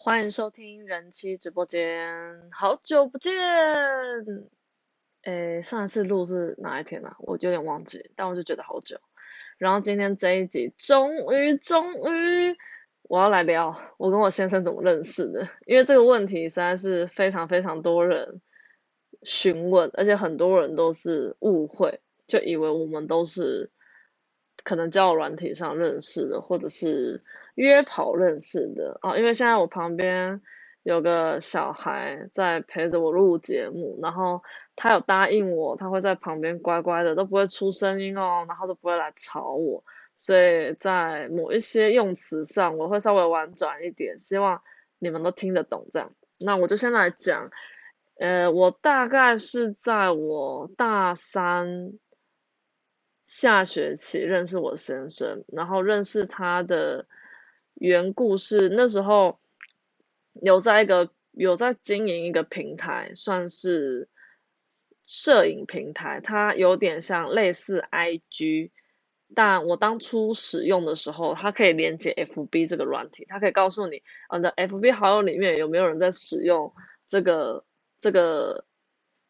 欢迎收听人妻直播间，好久不见。诶，上一次录是哪一天啊？我有点忘记，但我就觉得好久。然后今天这一集，终于终于，我要来聊我跟我先生怎么认识的，因为这个问题实在是非常非常多人询问，而且很多人都是误会，就以为我们都是可能交友软体上认识的，或者是。约跑认识的哦，因为现在我旁边有个小孩在陪着我录节目，然后他有答应我，他会在旁边乖乖的，都不会出声音哦，然后都不会来吵我，所以在某一些用词上我会稍微婉转一点，希望你们都听得懂这样。那我就先来讲，呃，我大概是在我大三下学期认识我先生，然后认识他的。缘故是那时候有在一个有在经营一个平台，算是摄影平台，它有点像类似 IG，但我当初使用的时候，它可以连接 FB 这个软体，它可以告诉你，你的 FB 好友里面有没有人在使用这个这个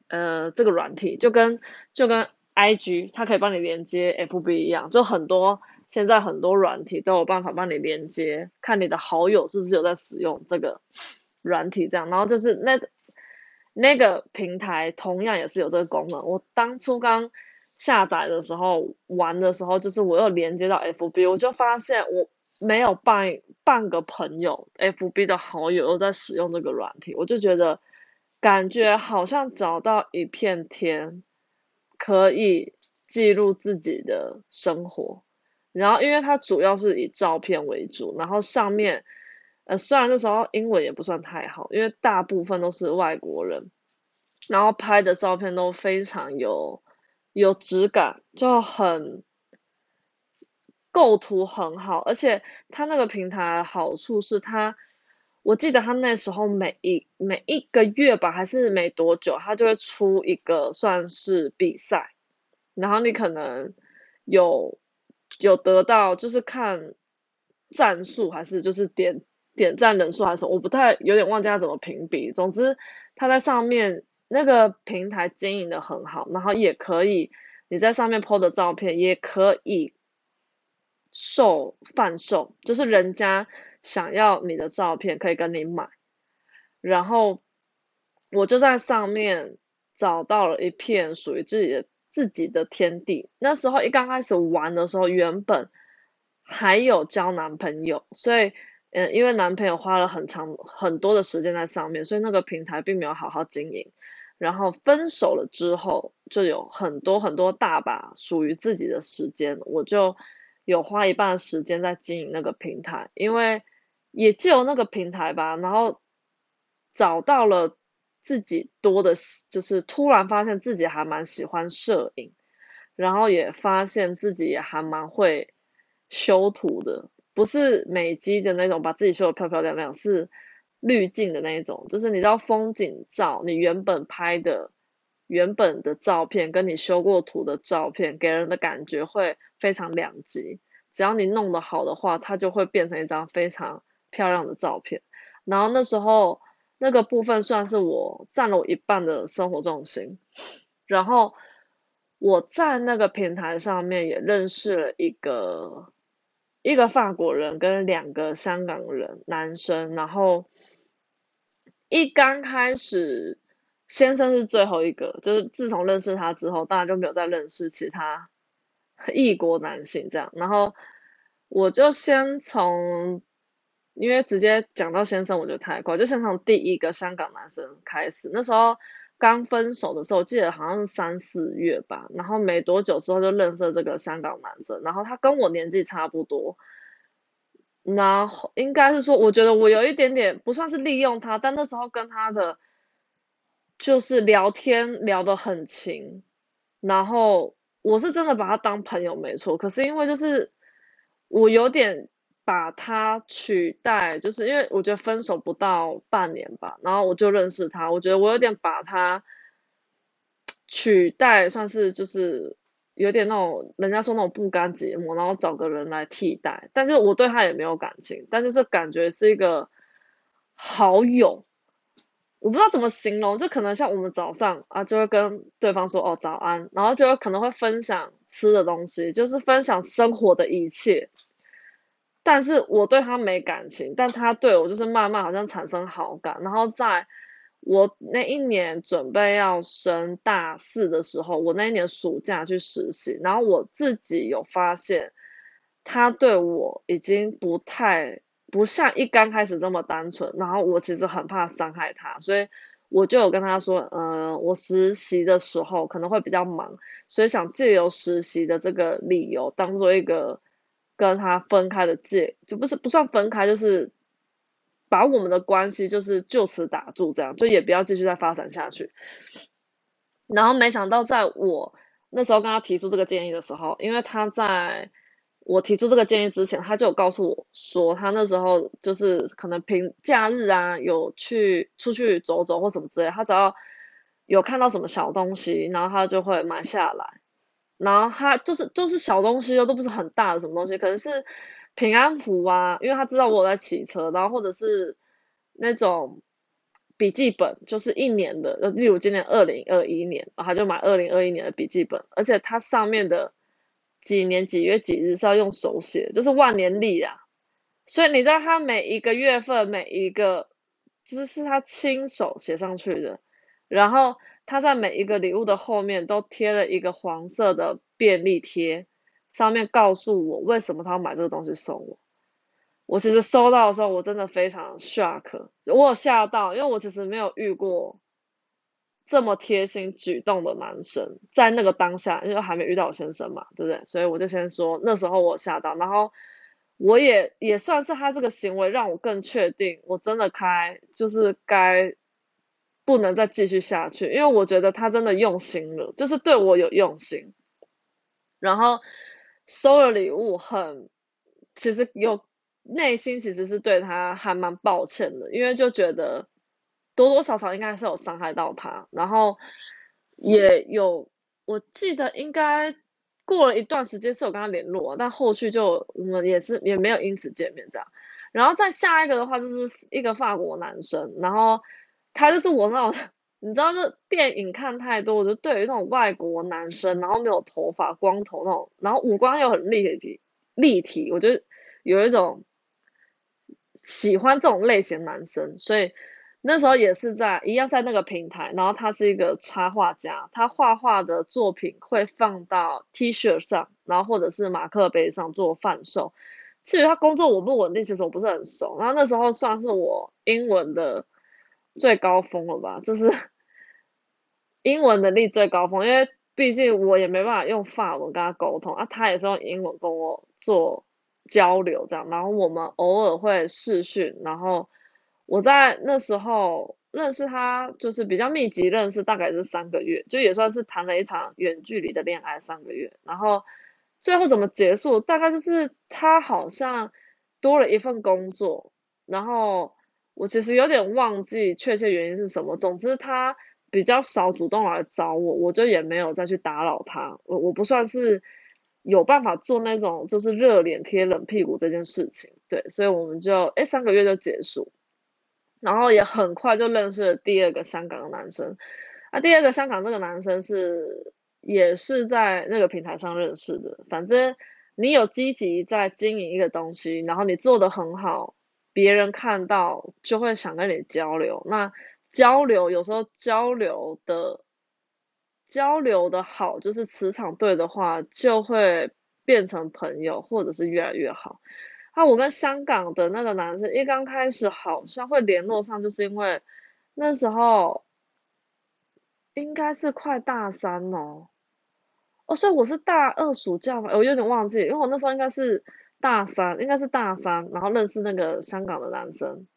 呃这个软体，就跟就跟 IG 它可以帮你连接 FB 一样，就很多。现在很多软体都有办法帮你连接，看你的好友是不是有在使用这个软体，这样，然后就是那那个平台同样也是有这个功能。我当初刚下载的时候玩的时候，就是我有连接到 FB，我就发现我没有半半个朋友 FB 的好友都在使用这个软体，我就觉得感觉好像找到一片天，可以记录自己的生活。然后，因为它主要是以照片为主，然后上面，呃，虽然那时候英文也不算太好，因为大部分都是外国人，然后拍的照片都非常有有质感，就很构图很好，而且它那个平台好处是它，我记得他那时候每一每一个月吧，还是没多久，他就会出一个算是比赛，然后你可能有。有得到就是看赞数还是就是点点赞人数还是我不太有点忘记他怎么评比。总之他在上面那个平台经营的很好，然后也可以你在上面 po 的照片也可以售贩售，就是人家想要你的照片可以跟你买。然后我就在上面找到了一片属于自己的。自己的天地。那时候一刚开始玩的时候，原本还有交男朋友，所以，嗯，因为男朋友花了很长很多的时间在上面，所以那个平台并没有好好经营。然后分手了之后，就有很多很多大把属于自己的时间，我就有花一半时间在经营那个平台，因为也借由那个平台吧，然后找到了。自己多的，就是突然发现自己还蛮喜欢摄影，然后也发现自己也还蛮会修图的，不是美肌的那种，把自己修的漂漂亮亮，是滤镜的那一种，就是你知道风景照，你原本拍的原本的照片，跟你修过图的照片，给人的感觉会非常两极。只要你弄得好的话，它就会变成一张非常漂亮的照片。然后那时候。那个部分算是我占了我一半的生活重心，然后我在那个平台上面也认识了一个一个法国人跟两个香港人男生，然后一刚开始先生是最后一个，就是自从认识他之后，当然就没有再认识其他异国男性这样，然后我就先从。因为直接讲到先生，我觉得太快，就先从第一个香港男生开始。那时候刚分手的时候，我记得好像是三四月吧，然后没多久之后就认识这个香港男生，然后他跟我年纪差不多，然后应该是说，我觉得我有一点点不算是利用他，但那时候跟他的就是聊天聊得很勤，然后我是真的把他当朋友没错，可是因为就是我有点。把他取代，就是因为我觉得分手不到半年吧，然后我就认识他，我觉得我有点把他取代，算是就是有点那种人家说那种不甘寂寞，然后找个人来替代，但是我对他也没有感情，但是这感觉是一个好友，我不知道怎么形容，就可能像我们早上啊，就会跟对方说哦早安，然后就可能会分享吃的东西，就是分享生活的一切。但是我对他没感情，但他对我就是慢慢好像产生好感。然后在我那一年准备要升大四的时候，我那一年暑假去实习，然后我自己有发现，他对我已经不太不像一刚开始这么单纯。然后我其实很怕伤害他，所以我就有跟他说，呃，我实习的时候可能会比较忙，所以想借由实习的这个理由当做一个。跟他分开的借就不是不算分开，就是把我们的关系就是就此打住，这样就也不要继续再发展下去。然后没想到在我那时候跟他提出这个建议的时候，因为他在我提出这个建议之前，他就有告诉我说，他那时候就是可能平假日啊有去出去走走或什么之类，他只要有看到什么小东西，然后他就会买下来。然后他就是就是小东西哦，都不是很大的什么东西，可能是平安符啊，因为他知道我在骑车，然后或者是那种笔记本，就是一年的，例如今年二零二一年，然后他就买二零二一年的笔记本，而且它上面的几年几月几日是要用手写，就是万年历啊，所以你知道他每一个月份每一个，就是是他亲手写上去的，然后。他在每一个礼物的后面都贴了一个黄色的便利贴，上面告诉我为什么他要买这个东西送我。我其实收到的时候，我真的非常 shock，我有吓到，因为我其实没有遇过这么贴心举动的男生。在那个当下，因为还没遇到我先生嘛，对不对？所以我就先说那时候我吓到，然后我也也算是他这个行为让我更确定，我真的开就是该。不能再继续下去，因为我觉得他真的用心了，就是对我有用心。然后收了礼物，很其实有内心其实是对他还蛮抱歉的，因为就觉得多多少少应该是有伤害到他。然后也有，我记得应该过了一段时间是有跟他联络，但后续就我们也是也没有因此见面这样。然后再下一个的话，就是一个法国男生，然后。他就是我那种，你知道，就电影看太多，我就对于那种外国男生，然后没有头发、光头那种，然后五官又很立体，立体，我就有一种喜欢这种类型男生。所以那时候也是在一样在那个平台，然后他是一个插画家，他画画的作品会放到 T 恤上，然后或者是马克杯上做贩售。至于他工作稳不稳定，其实我不是很熟。然后那时候算是我英文的。最高峰了吧，就是 英文能力最高峰，因为毕竟我也没办法用法文跟他沟通啊，他也是用英文跟我做交流这样，然后我们偶尔会视讯，然后我在那时候认识他，就是比较密集认识，大概是三个月，就也算是谈了一场远距离的恋爱三个月，然后最后怎么结束，大概就是他好像多了一份工作，然后。我其实有点忘记确切原因是什么，总之他比较少主动来找我，我就也没有再去打扰他。我我不算是有办法做那种就是热脸贴冷屁股这件事情，对，所以我们就哎三个月就结束，然后也很快就认识了第二个香港的男生。啊，第二个香港这个男生是也是在那个平台上认识的，反正你有积极在经营一个东西，然后你做的很好。别人看到就会想跟你交流，那交流有时候交流的交流的好，就是磁场对的话，就会变成朋友，或者是越来越好。那我跟香港的那个男生一刚开始好像会联络上，就是因为那时候应该是快大三哦，哦，所以我是大二暑假嘛，我有点忘记，因为我那时候应该是。大三应该是大三，然后认识那个香港的男生，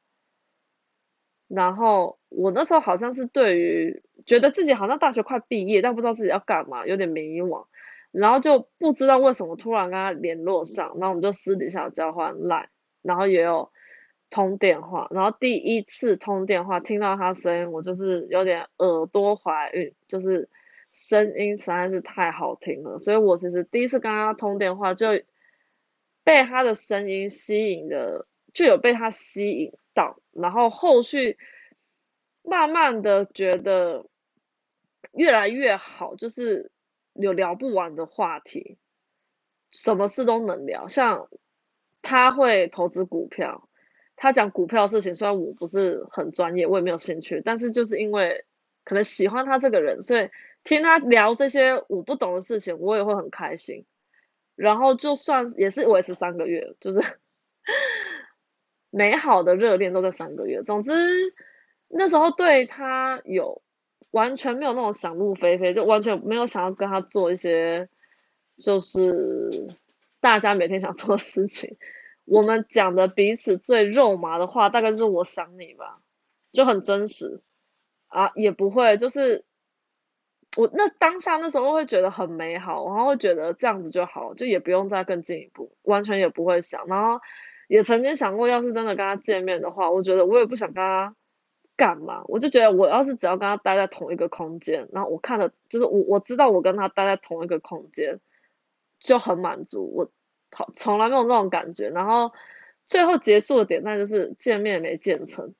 然后我那时候好像是对于觉得自己好像大学快毕业，但不知道自己要干嘛，有点迷惘，然后就不知道为什么突然跟他联络上，然后我们就私底下交换 line，然后也有通电话，然后第一次通电话听到他声音，我就是有点耳朵怀孕，就是声音实在是太好听了，所以我其实第一次跟他通电话就。被他的声音吸引的就有被他吸引到，然后后续慢慢的觉得越来越好，就是有聊不完的话题，什么事都能聊。像他会投资股票，他讲股票的事情，虽然我不是很专业，我也没有兴趣，但是就是因为可能喜欢他这个人，所以听他聊这些我不懂的事情，我也会很开心。然后就算也是维持三个月，就是 美好的热恋都在三个月。总之那时候对他有完全没有那种想入非非，就完全没有想要跟他做一些就是大家每天想做的事情。我们讲的彼此最肉麻的话，大概是我想你吧，就很真实啊，也不会就是。我那当下那时候会觉得很美好，然后会觉得这样子就好，就也不用再更进一步，完全也不会想。然后也曾经想过，要是真的跟他见面的话，我觉得我也不想跟他干嘛。我就觉得我要是只要跟他待在同一个空间，然后我看了，就是我我知道我跟他待在同一个空间就很满足，我好从来没有那种感觉。然后最后结束的点，那就是见面没见成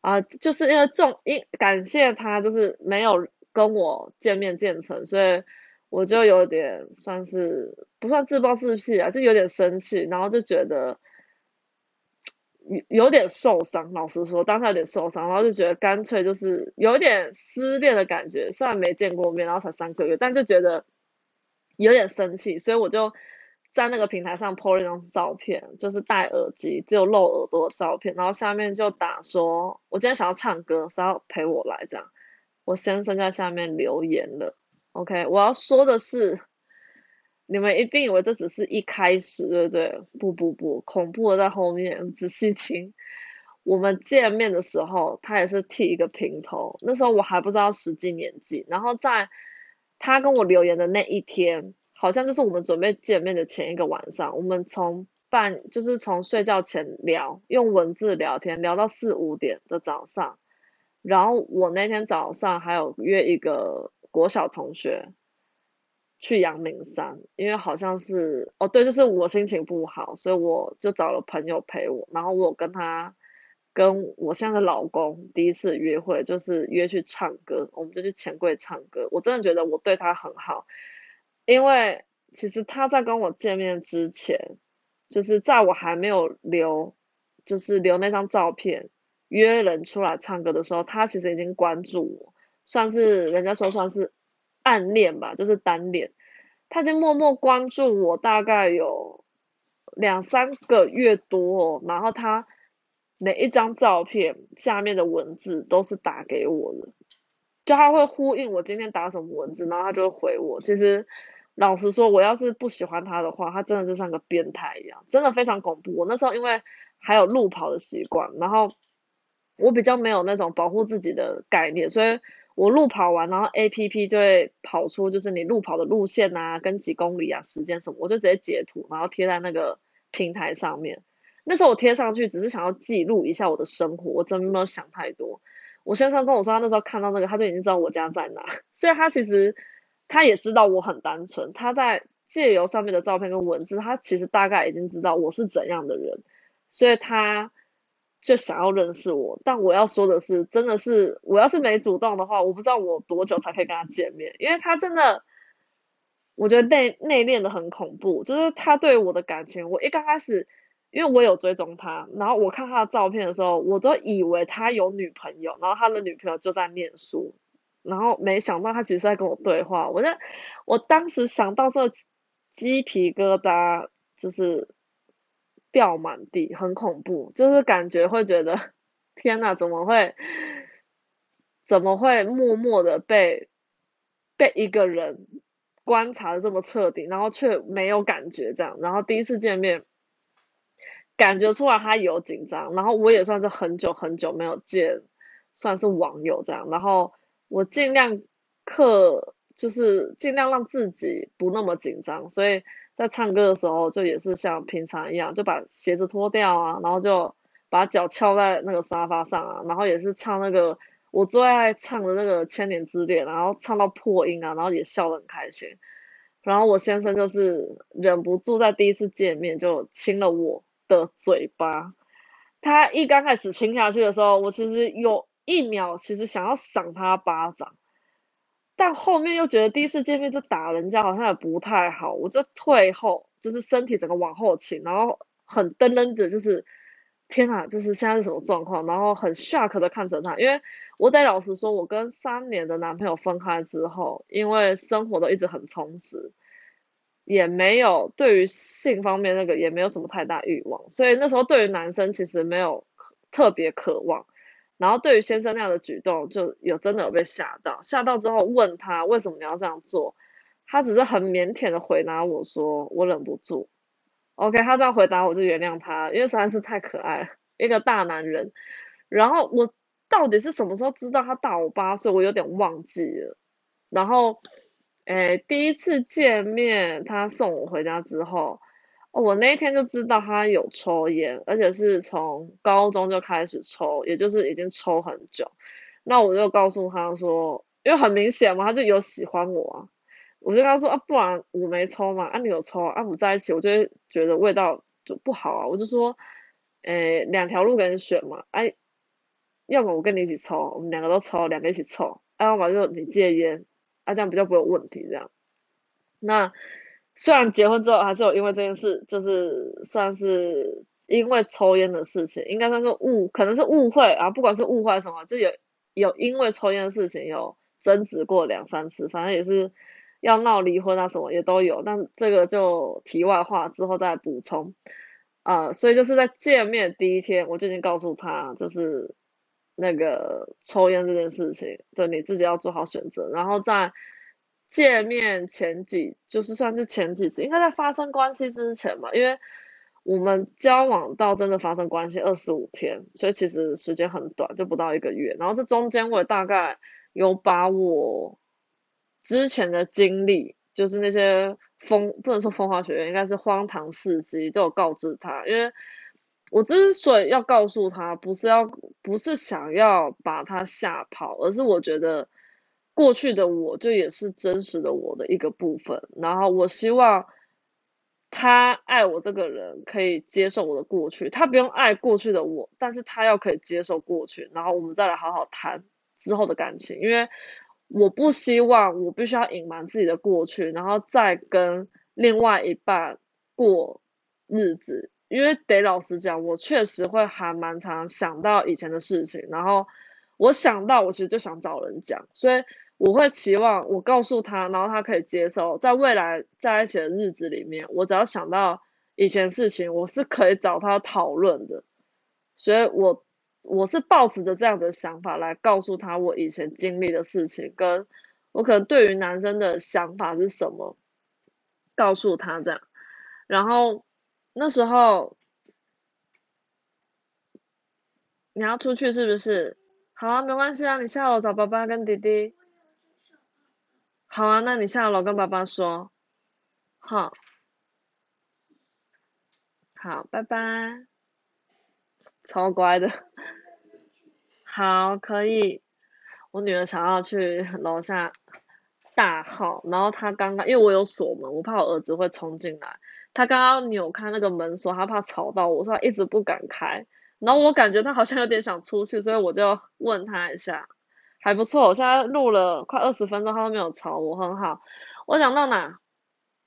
啊，就是因为重因感谢他，就是没有。跟我见面见成，所以我就有点算是不算自暴自弃啊，就有点生气，然后就觉得有有点受伤。老实说，当时有点受伤，然后就觉得干脆就是有点失恋的感觉。虽然没见过面，然后才三个月，但就觉得有点生气，所以我就在那个平台上 po 了一张照片，就是戴耳机只有露耳朵的照片，然后下面就打说：“我今天想要唱歌，谁要陪我来？”这样。我先生在下面留言了，OK，我要说的是，你们一定以为这只是一开始，对不对？不不不，恐怖的在后面，仔细听。我们见面的时候，他也是剃一个平头，那时候我还不知道实际年纪。然后在他跟我留言的那一天，好像就是我们准备见面的前一个晚上，我们从半就是从睡觉前聊，用文字聊天，聊到四五点的早上。然后我那天早上还有约一个国小同学去阳明山，因为好像是哦对，就是我心情不好，所以我就找了朋友陪我。然后我跟他跟我现在的老公第一次约会，就是约去唱歌，我们就去钱柜唱歌。我真的觉得我对他很好，因为其实他在跟我见面之前，就是在我还没有留，就是留那张照片。约人出来唱歌的时候，他其实已经关注我，算是人家说算是暗恋吧，就是单恋。他已经默默关注我大概有两三个月多，然后他每一张照片下面的文字都是打给我的，就他会呼应我今天打什么文字，然后他就会回我。其实老实说，我要是不喜欢他的话，他真的就像个变态一样，真的非常恐怖。我那时候因为还有路跑的习惯，然后。我比较没有那种保护自己的概念，所以我路跑完，然后 A P P 就会跑出就是你路跑的路线啊，跟几公里啊，时间什么，我就直接截图，然后贴在那个平台上面。那时候我贴上去只是想要记录一下我的生活，我真没有想太多。我先生跟我说，他那时候看到那个，他就已经知道我家在哪，所以他其实他也知道我很单纯。他在借由上面的照片跟文字，他其实大概已经知道我是怎样的人，所以他。就想要认识我，但我要说的是，真的是我要是没主动的话，我不知道我多久才可以跟他见面，因为他真的，我觉得内内敛的很恐怖，就是他对我的感情，我一刚开始，因为我有追踪他，然后我看他的照片的时候，我都以为他有女朋友，然后他的女朋友就在念书，然后没想到他其实在跟我对话，我在我当时想到这鸡皮疙瘩，就是。掉满地，很恐怖，就是感觉会觉得，天呐，怎么会，怎么会默默的被被一个人观察的这么彻底，然后却没有感觉这样，然后第一次见面，感觉出来他有紧张，然后我也算是很久很久没有见，算是网友这样，然后我尽量克，就是尽量让自己不那么紧张，所以。在唱歌的时候，就也是像平常一样，就把鞋子脱掉啊，然后就把脚翘在那个沙发上啊，然后也是唱那个我最爱唱的那个《千年之恋》，然后唱到破音啊，然后也笑得很开心。然后我先生就是忍不住在第一次见面就亲了我的嘴巴，他一刚开始亲下去的时候，我其实有一秒其实想要赏他巴掌，但后面又觉得第一次见面就打人家好像也不太好，我就退后，就是身体整个往后倾，然后很噔噔的，就是天哪，就是现在是什么状况？然后很 shock 的看着他，因为我得老实说，我跟三年的男朋友分开之后，因为生活都一直很充实。也没有对于性方面那个也没有什么太大欲望，所以那时候对于男生其实没有特别渴望，然后对于先生那样的举动就有真的有被吓到，吓到之后问他为什么你要这样做，他只是很腼腆的回答我说我忍不住，OK，他这样回答我就原谅他，因为实在是太可爱，一个大男人，然后我到底是什么时候知道他大我八岁，我有点忘记了，然后。诶，第一次见面，他送我回家之后，我那一天就知道他有抽烟，而且是从高中就开始抽，也就是已经抽很久。那我就告诉他说，因为很明显嘛，他就有喜欢我啊，我就跟他说啊，不然我没抽嘛，啊你有抽啊，我们在一起，我就会觉得味道就不好啊，我就说，诶，两条路给你选嘛，哎，要么我跟你一起抽，我们两个都抽，两个一起抽，要么就你戒烟。啊，这样比较不有问题。这样，那虽然结婚之后还是有因为这件事，就是算是因为抽烟的事情，应该算是误，可能是误会啊，不管是误会什么，就有有因为抽烟的事情有争执过两三次，反正也是要闹离婚啊什么也都有，但这个就题外话，之后再补充。啊，所以就是在见面第一天，我就已经告诉他，就是。那个抽烟这件事情，就你自己要做好选择。然后在见面前几，就是算是前几次，应该在发生关系之前嘛，因为我们交往到真的发生关系二十五天，所以其实时间很短，就不到一个月。然后这中间我大概有把我之前的经历，就是那些风不能说风花雪月，应该是荒唐事迹，都有告知他，因为。我之所以要告诉他，不是要，不是想要把他吓跑，而是我觉得过去的我就也是真实的我的一个部分。然后我希望他爱我这个人，可以接受我的过去。他不用爱过去的我，但是他要可以接受过去。然后我们再来好好谈之后的感情，因为我不希望我必须要隐瞒自己的过去，然后再跟另外一半过日子。因为得老实讲，我确实会还蛮常想到以前的事情，然后我想到，我其实就想找人讲，所以我会期望我告诉他，然后他可以接受，在未来在一起的日子里面，我只要想到以前事情，我是可以找他讨论的，所以我我是抱持着这样的想法来告诉他我以前经历的事情，跟我可能对于男生的想法是什么，告诉他这样，然后。那时候你要出去是不是？好啊，没关系啊，你下楼找爸爸跟弟弟。好啊，那你下楼跟爸爸说。好，好，拜拜。超乖的。好，可以。我女儿想要去楼下大号，然后她刚刚因为我有锁门，我怕我儿子会冲进来。他刚刚扭开那个门锁，他怕吵到我，说他一直不敢开。然后我感觉他好像有点想出去，所以我就问他一下，还不错。我现在录了快二十分钟，他都没有吵我，很好。我讲到哪？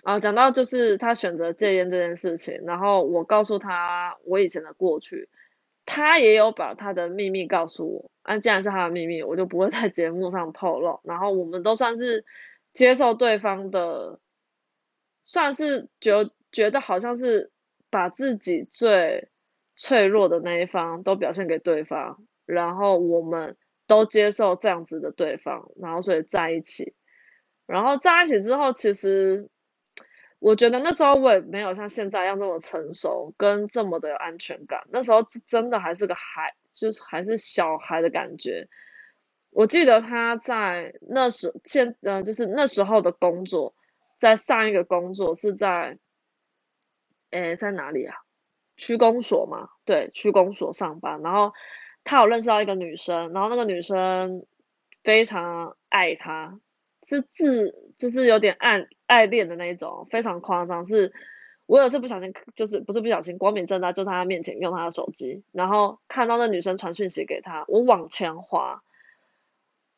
啊，讲到就是他选择戒烟这件事情，然后我告诉他我以前的过去，他也有把他的秘密告诉我。啊，既然是他的秘密，我就不会在节目上透露。然后我们都算是接受对方的，算是觉。觉得好像是把自己最脆弱的那一方都表现给对方，然后我们都接受这样子的对方，然后所以在一起，然后在一起之后，其实我觉得那时候我也没有像现在一样这么成熟，跟这么的有安全感。那时候真的还是个孩，就是还是小孩的感觉。我记得他在那时现呃，就是那时候的工作，在上一个工作是在。诶，在哪里啊？区公所嘛，对，区公所上班。然后他有认识到一个女生，然后那个女生非常爱他，是自就是有点暗爱恋的那种，非常夸张。是我有次不小心，就是不是不小心，光明正大就在他面前用他的手机，然后看到那女生传讯息给他，我往前滑，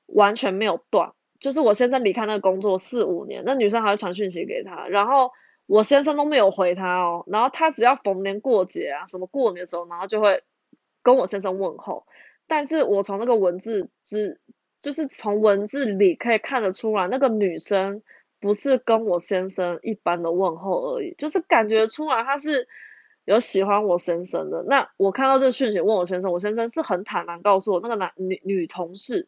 完全没有断。就是我先生离开那个工作四五年，那女生还会传讯息给他，然后我先生都没有回他哦，然后他只要逢年过节啊，什么过年的时候，然后就会跟我先生问候。但是我从那个文字之，就是从文字里可以看得出来，那个女生不是跟我先生一般的问候而已，就是感觉出来她是有喜欢我先生的。那我看到这讯息问我先生，我先生是很坦然告诉我，那个男女女同事。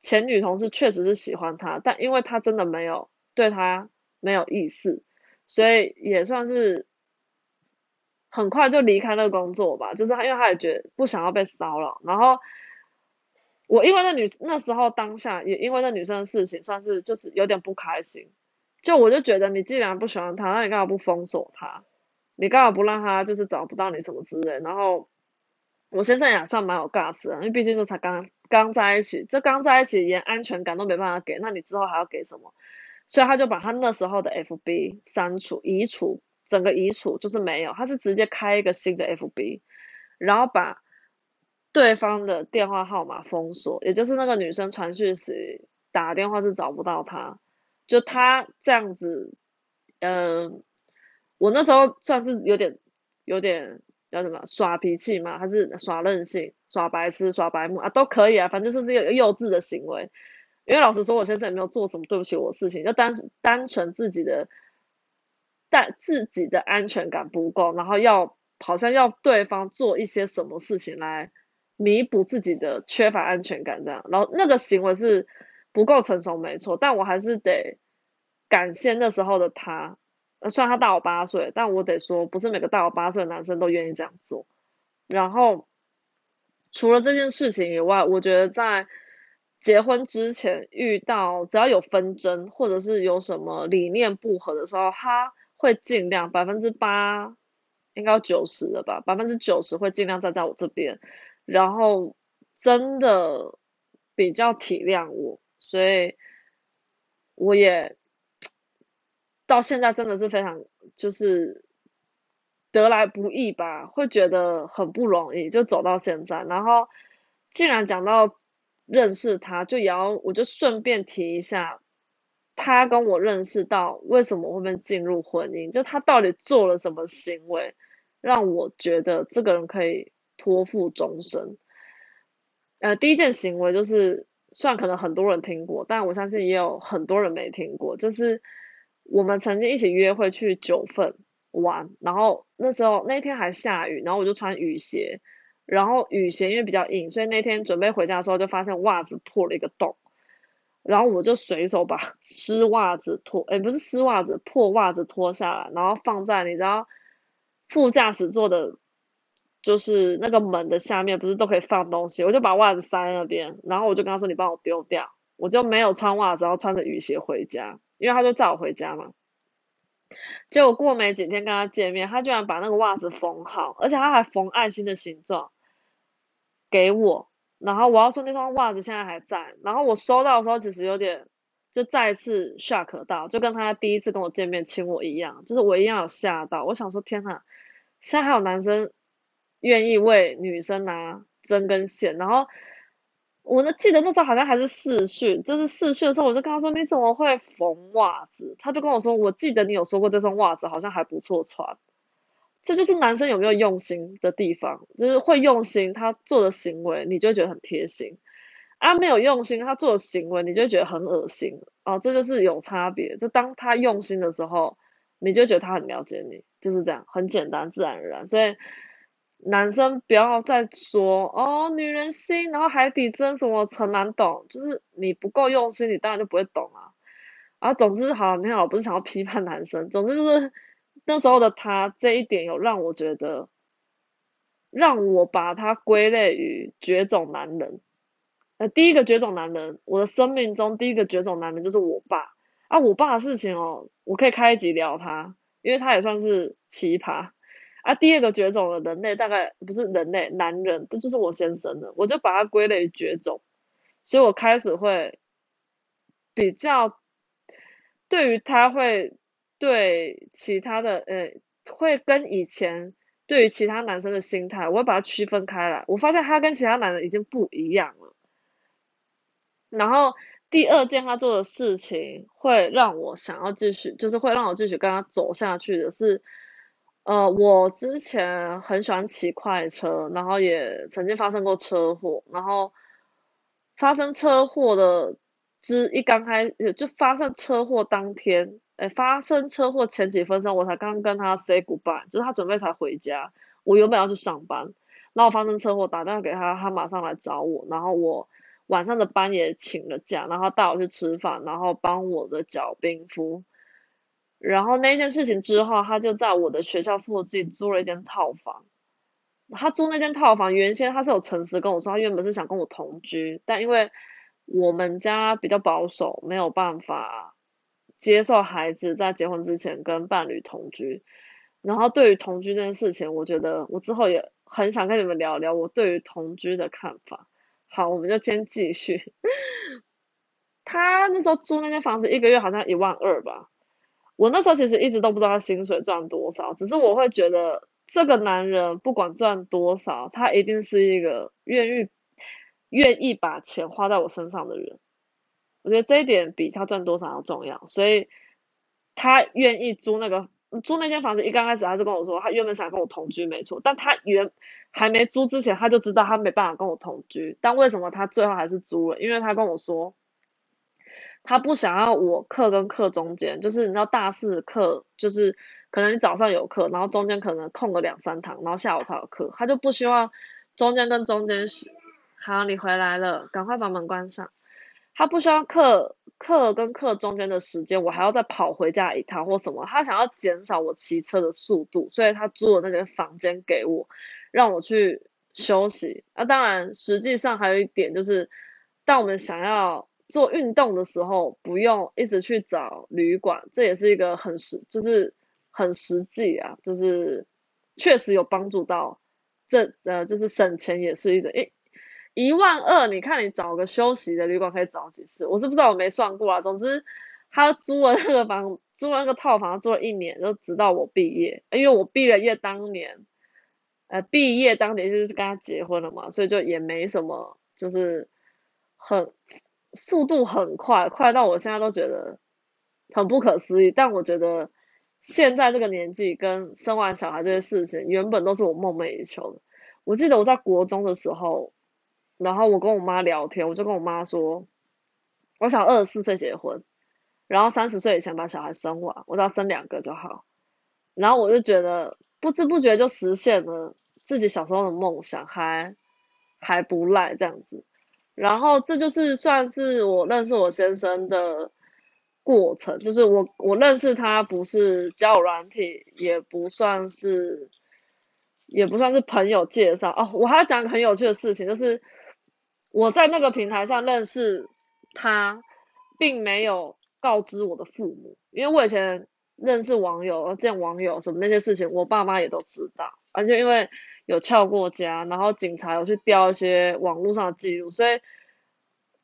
前女同事确实是喜欢他，但因为他真的没有对他没有意思，所以也算是很快就离开那个工作吧。就是，因为他也觉得不想要被骚扰。然后我因为那女那时候当下也因为那女生的事情，算是就是有点不开心。就我就觉得你既然不喜欢他，那你干嘛不封锁他？你干嘛不让他就是找不到你什么之类？然后我先生也算蛮有 gas 的，因为毕竟就才刚。刚在一起，这刚在一起连安全感都没办法给，那你之后还要给什么？所以他就把他那时候的 FB 删除、移除，整个移除就是没有，他是直接开一个新的 FB，然后把对方的电话号码封锁，也就是那个女生传讯时打电话是找不到他，就他这样子，嗯，我那时候算是有点有点。叫什么耍脾气嘛，还是耍任性、耍白痴、耍白目啊，都可以啊，反正就是一个幼稚的行为。因为老实说，我先生也没有做什么对不起我的事情，就单单纯自己的，但自己的安全感不够，然后要好像要对方做一些什么事情来弥补自己的缺乏安全感这样，然后那个行为是不够成熟，没错，但我还是得感谢那时候的他。虽然他大我八岁，但我得说，不是每个大我八岁的男生都愿意这样做。然后，除了这件事情以外，我觉得在结婚之前遇到只要有纷争或者是有什么理念不合的时候，他会尽量百分之八，应该九十了吧，百分之九十会尽量站在我这边，然后真的比较体谅我，所以我也。到现在真的是非常就是得来不易吧，会觉得很不容易，就走到现在。然后既然讲到认识他，就也要我就顺便提一下，他跟我认识到为什么会被进入婚姻，就他到底做了什么行为，让我觉得这个人可以托付终身。呃，第一件行为就是，虽然可能很多人听过，但我相信也有很多人没听过，就是。我们曾经一起约会去九份玩，然后那时候那天还下雨，然后我就穿雨鞋，然后雨鞋因为比较硬，所以那天准备回家的时候就发现袜子破了一个洞，然后我就随手把 湿袜子脱，哎不是湿袜子，破袜子脱下来，然后放在你知道副驾驶座的，就是那个门的下面不是都可以放东西，我就把袜子塞在那边，然后我就跟他说你帮我丢掉，我就没有穿袜子，然后穿着雨鞋回家。因为他就载我回家嘛，结果过没几天跟他见面，他居然把那个袜子缝好，而且他还缝爱心的形状给我。然后我要说那双袜子现在还在。然后我收到的时候其实有点就再次吓到，就跟他第一次跟我见面亲我一样，就是我一样有吓到。我想说天呐，现在还有男生愿意为女生拿针跟线，然后。我那记得那时候好像还是试训，就是试训的时候，我就跟他说你怎么会缝袜子？他就跟我说，我记得你有说过这双袜子好像还不错穿。这就是男生有没有用心的地方，就是会用心，他做的行为你就觉得很贴心；啊，没有用心，他做的行为你就觉得很恶心。哦，这就是有差别。就当他用心的时候，你就觉得他很了解你，就是这样，很简单，自然而然。所以。男生不要再说哦，女人心，然后海底针什么很难懂，就是你不够用心，你当然就不会懂啊。啊，总之好，你好，不是想要批判男生，总之就是那时候的他这一点有让我觉得，让我把他归类于绝种男人。呃，第一个绝种男人，我的生命中第一个绝种男人就是我爸啊。我爸的事情哦，我可以开一集聊他，因为他也算是奇葩。啊，第二个绝种的人类大概不是人类，男人，这就是我先生的，我就把他归类绝种，所以我开始会比较对于他会对其他的呃会跟以前对于其他男生的心态，我会把它区分开来。我发现他跟其他男人已经不一样了。然后第二件他做的事情会让我想要继续，就是会让我继续跟他走下去的是，呃，我之前很喜欢骑快车，然后也曾经发生过车祸，然后发生车祸的之一刚开就发生车祸当天，哎，发生车祸前几分钟我才刚跟他 say goodbye，就是他准备才回家，我原本要去上班，然后发生车祸打电话给他，他马上来找我，然后我。晚上的班也请了假，然后带我去吃饭，然后帮我的脚冰敷。然后那件事情之后，他就在我的学校附近租了一间套房。他租那间套房，原先他是有诚实跟我说，他原本是想跟我同居，但因为我们家比较保守，没有办法接受孩子在结婚之前跟伴侣同居。然后对于同居这件事情，我觉得我之后也很想跟你们聊聊我对于同居的看法。好，我们就先继续。他那时候租那间房子一个月好像一万二吧。我那时候其实一直都不知道他薪水赚多少，只是我会觉得这个男人不管赚多少，他一定是一个愿意愿意把钱花在我身上的人。我觉得这一点比他赚多少要重要，所以他愿意租那个。租那间房子一刚开始他就跟我说，他原本想跟我同居，没错。但他原还没租之前，他就知道他没办法跟我同居。但为什么他最后还是租了？因为他跟我说，他不想要我课跟课中间，就是你知道大四课，就是可能你早上有课，然后中间可能空个两三堂，然后下午才有课，他就不希望中间跟中间是。好，你回来了，赶快把门关上。他不需要课课跟课中间的时间，我还要再跑回家一趟或什么。他想要减少我骑车的速度，所以他租了那个房间给我，让我去休息。那当然，实际上还有一点就是，当我们想要做运动的时候，不用一直去找旅馆，这也是一个很实，就是很实际啊，就是确实有帮助到。这呃，就是省钱也是一个诶。一万二，你看你找个休息的旅馆可以找几次？我是不知道，我没算过啊。总之，他租了那个房，租了那个套房，租了一年，就直到我毕业。因为我毕了业当年，呃，毕业当年就是跟他结婚了嘛，所以就也没什么，就是很速度很快，快到我现在都觉得很不可思议。但我觉得现在这个年纪跟生完小孩这些事情，原本都是我梦寐以求的。我记得我在国中的时候。然后我跟我妈聊天，我就跟我妈说，我想二十四岁结婚，然后三十岁以前把小孩生完，我只要生两个就好。然后我就觉得不知不觉就实现了自己小时候的梦想，还还不赖这样子。然后这就是算是我认识我先生的过程，就是我我认识他不是交友软体，也不算是也不算是朋友介绍哦。我还要讲个很有趣的事情，就是。我在那个平台上认识他，并没有告知我的父母，因为我以前认识网友、见网友什么那些事情，我爸妈也都知道。而且因为有撬过家，然后警察有去调一些网络上的记录，所以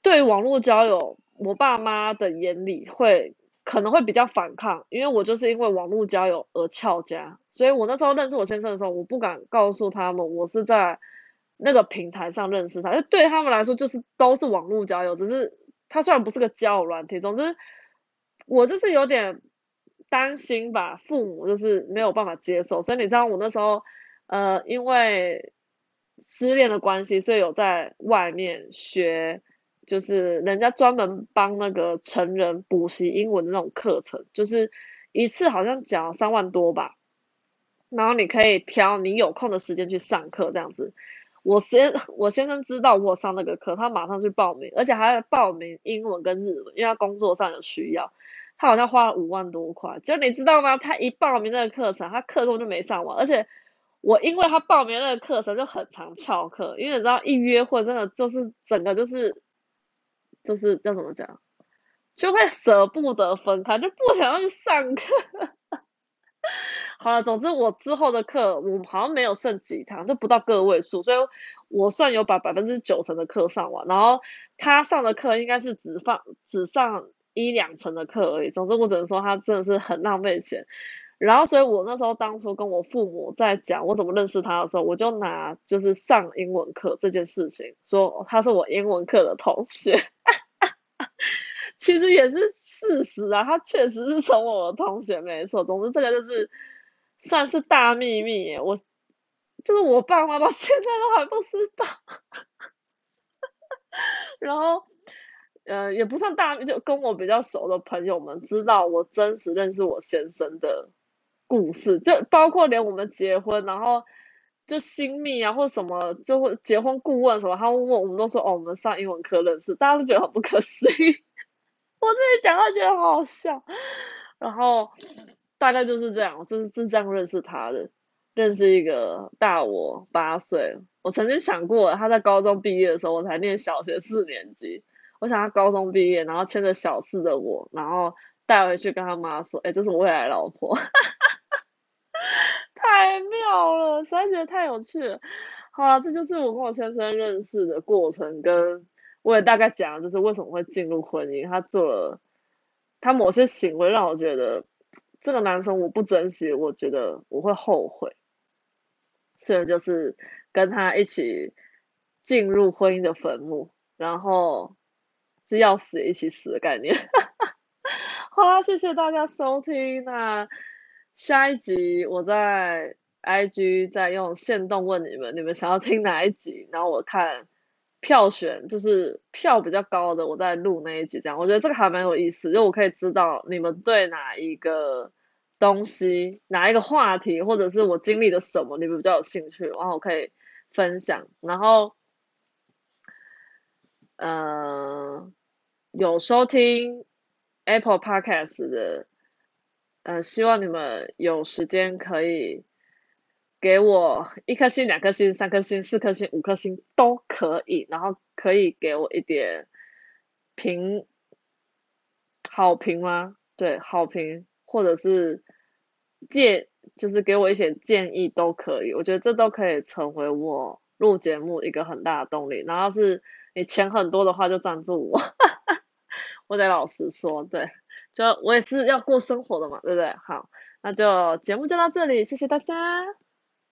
对于网络交友，我爸妈的眼里会可能会比较反抗，因为我就是因为网络交友而撬家，所以我那时候认识我先生的时候，我不敢告诉他们我是在。那个平台上认识他，就对他们来说就是都是网络交友，只是他虽然不是个交友软体，总之我就是有点担心吧，父母就是没有办法接受，所以你知道我那时候呃因为失恋的关系，所以有在外面学，就是人家专门帮那个成人补习英文的那种课程，就是一次好像缴三万多吧，然后你可以挑你有空的时间去上课这样子。我先我先生知道我上那个课，他马上去报名，而且还报名英文跟日文，因为他工作上有需要。他好像花了五万多块，就你知道吗？他一报名那个课程，他课根本就没上完。而且我因为他报名那个课程就很常翘课，因为你知道一约会真的就是整个就是就是叫怎么讲，就会舍不得分开，就不想要去上课。好了，总之我之后的课，我好像没有剩几堂，就不到个位数，所以我算有把百分之九成的课上完。然后他上的课应该是只放只上一两成的课而已。总之我只能说他真的是很浪费钱。然后，所以我那时候当初跟我父母在讲我怎么认识他的时候，我就拿就是上英文课这件事情说他是我英文课的同学，其实也是事实啊，他确实是从我的同学没错。总之，这个就是算是大秘密耶，我就是我爸妈到现在都还不知道。然后。呃，也不算大，就跟我比较熟的朋友们知道我真实认识我先生的故事，就包括连我们结婚，然后就新密啊或什么，就会结婚顾问什么，他问我们都说哦，我们上英文课认识，大家都觉得很不可思议，我自己讲到觉得好好笑，然后大概就是这样，我是是这样认识他的，认识一个大我八岁，我曾经想过他在高中毕业的时候，我才念小学四年级。我想他高中毕业，然后牵着小四的我，然后带回去跟他妈说：“哎，这是我未来老婆。”太妙了，实在觉得太有趣了。好了，这就是我跟我先生认识的过程，跟我也大概讲了，就是为什么会进入婚姻。他做了他某些行为，让我觉得这个男生我不珍惜，我觉得我会后悔。所以就是跟他一起进入婚姻的坟墓，然后。就要死一起死的概念。好啦，谢谢大家收听。那下一集我在 IG 再用线动问你们，你们想要听哪一集？然后我看票选，就是票比较高的，我再录那一集。这样我觉得这个还蛮有意思，就我可以知道你们对哪一个东西、哪一个话题，或者是我经历的什么，你们比较有兴趣，然后我可以分享。然后，嗯。有收听 Apple Podcast 的，呃，希望你们有时间可以给我一颗星、两颗星、三颗星、四颗星、五颗星都可以，然后可以给我一点评好评吗？对，好评或者是建，就是给我一些建议都可以。我觉得这都可以成为我录节目一个很大的动力。然后是你钱很多的话，就赞助我。我得老实说，对，就我也是要过生活的嘛，对不对？好，那就节目就到这里，谢谢大家。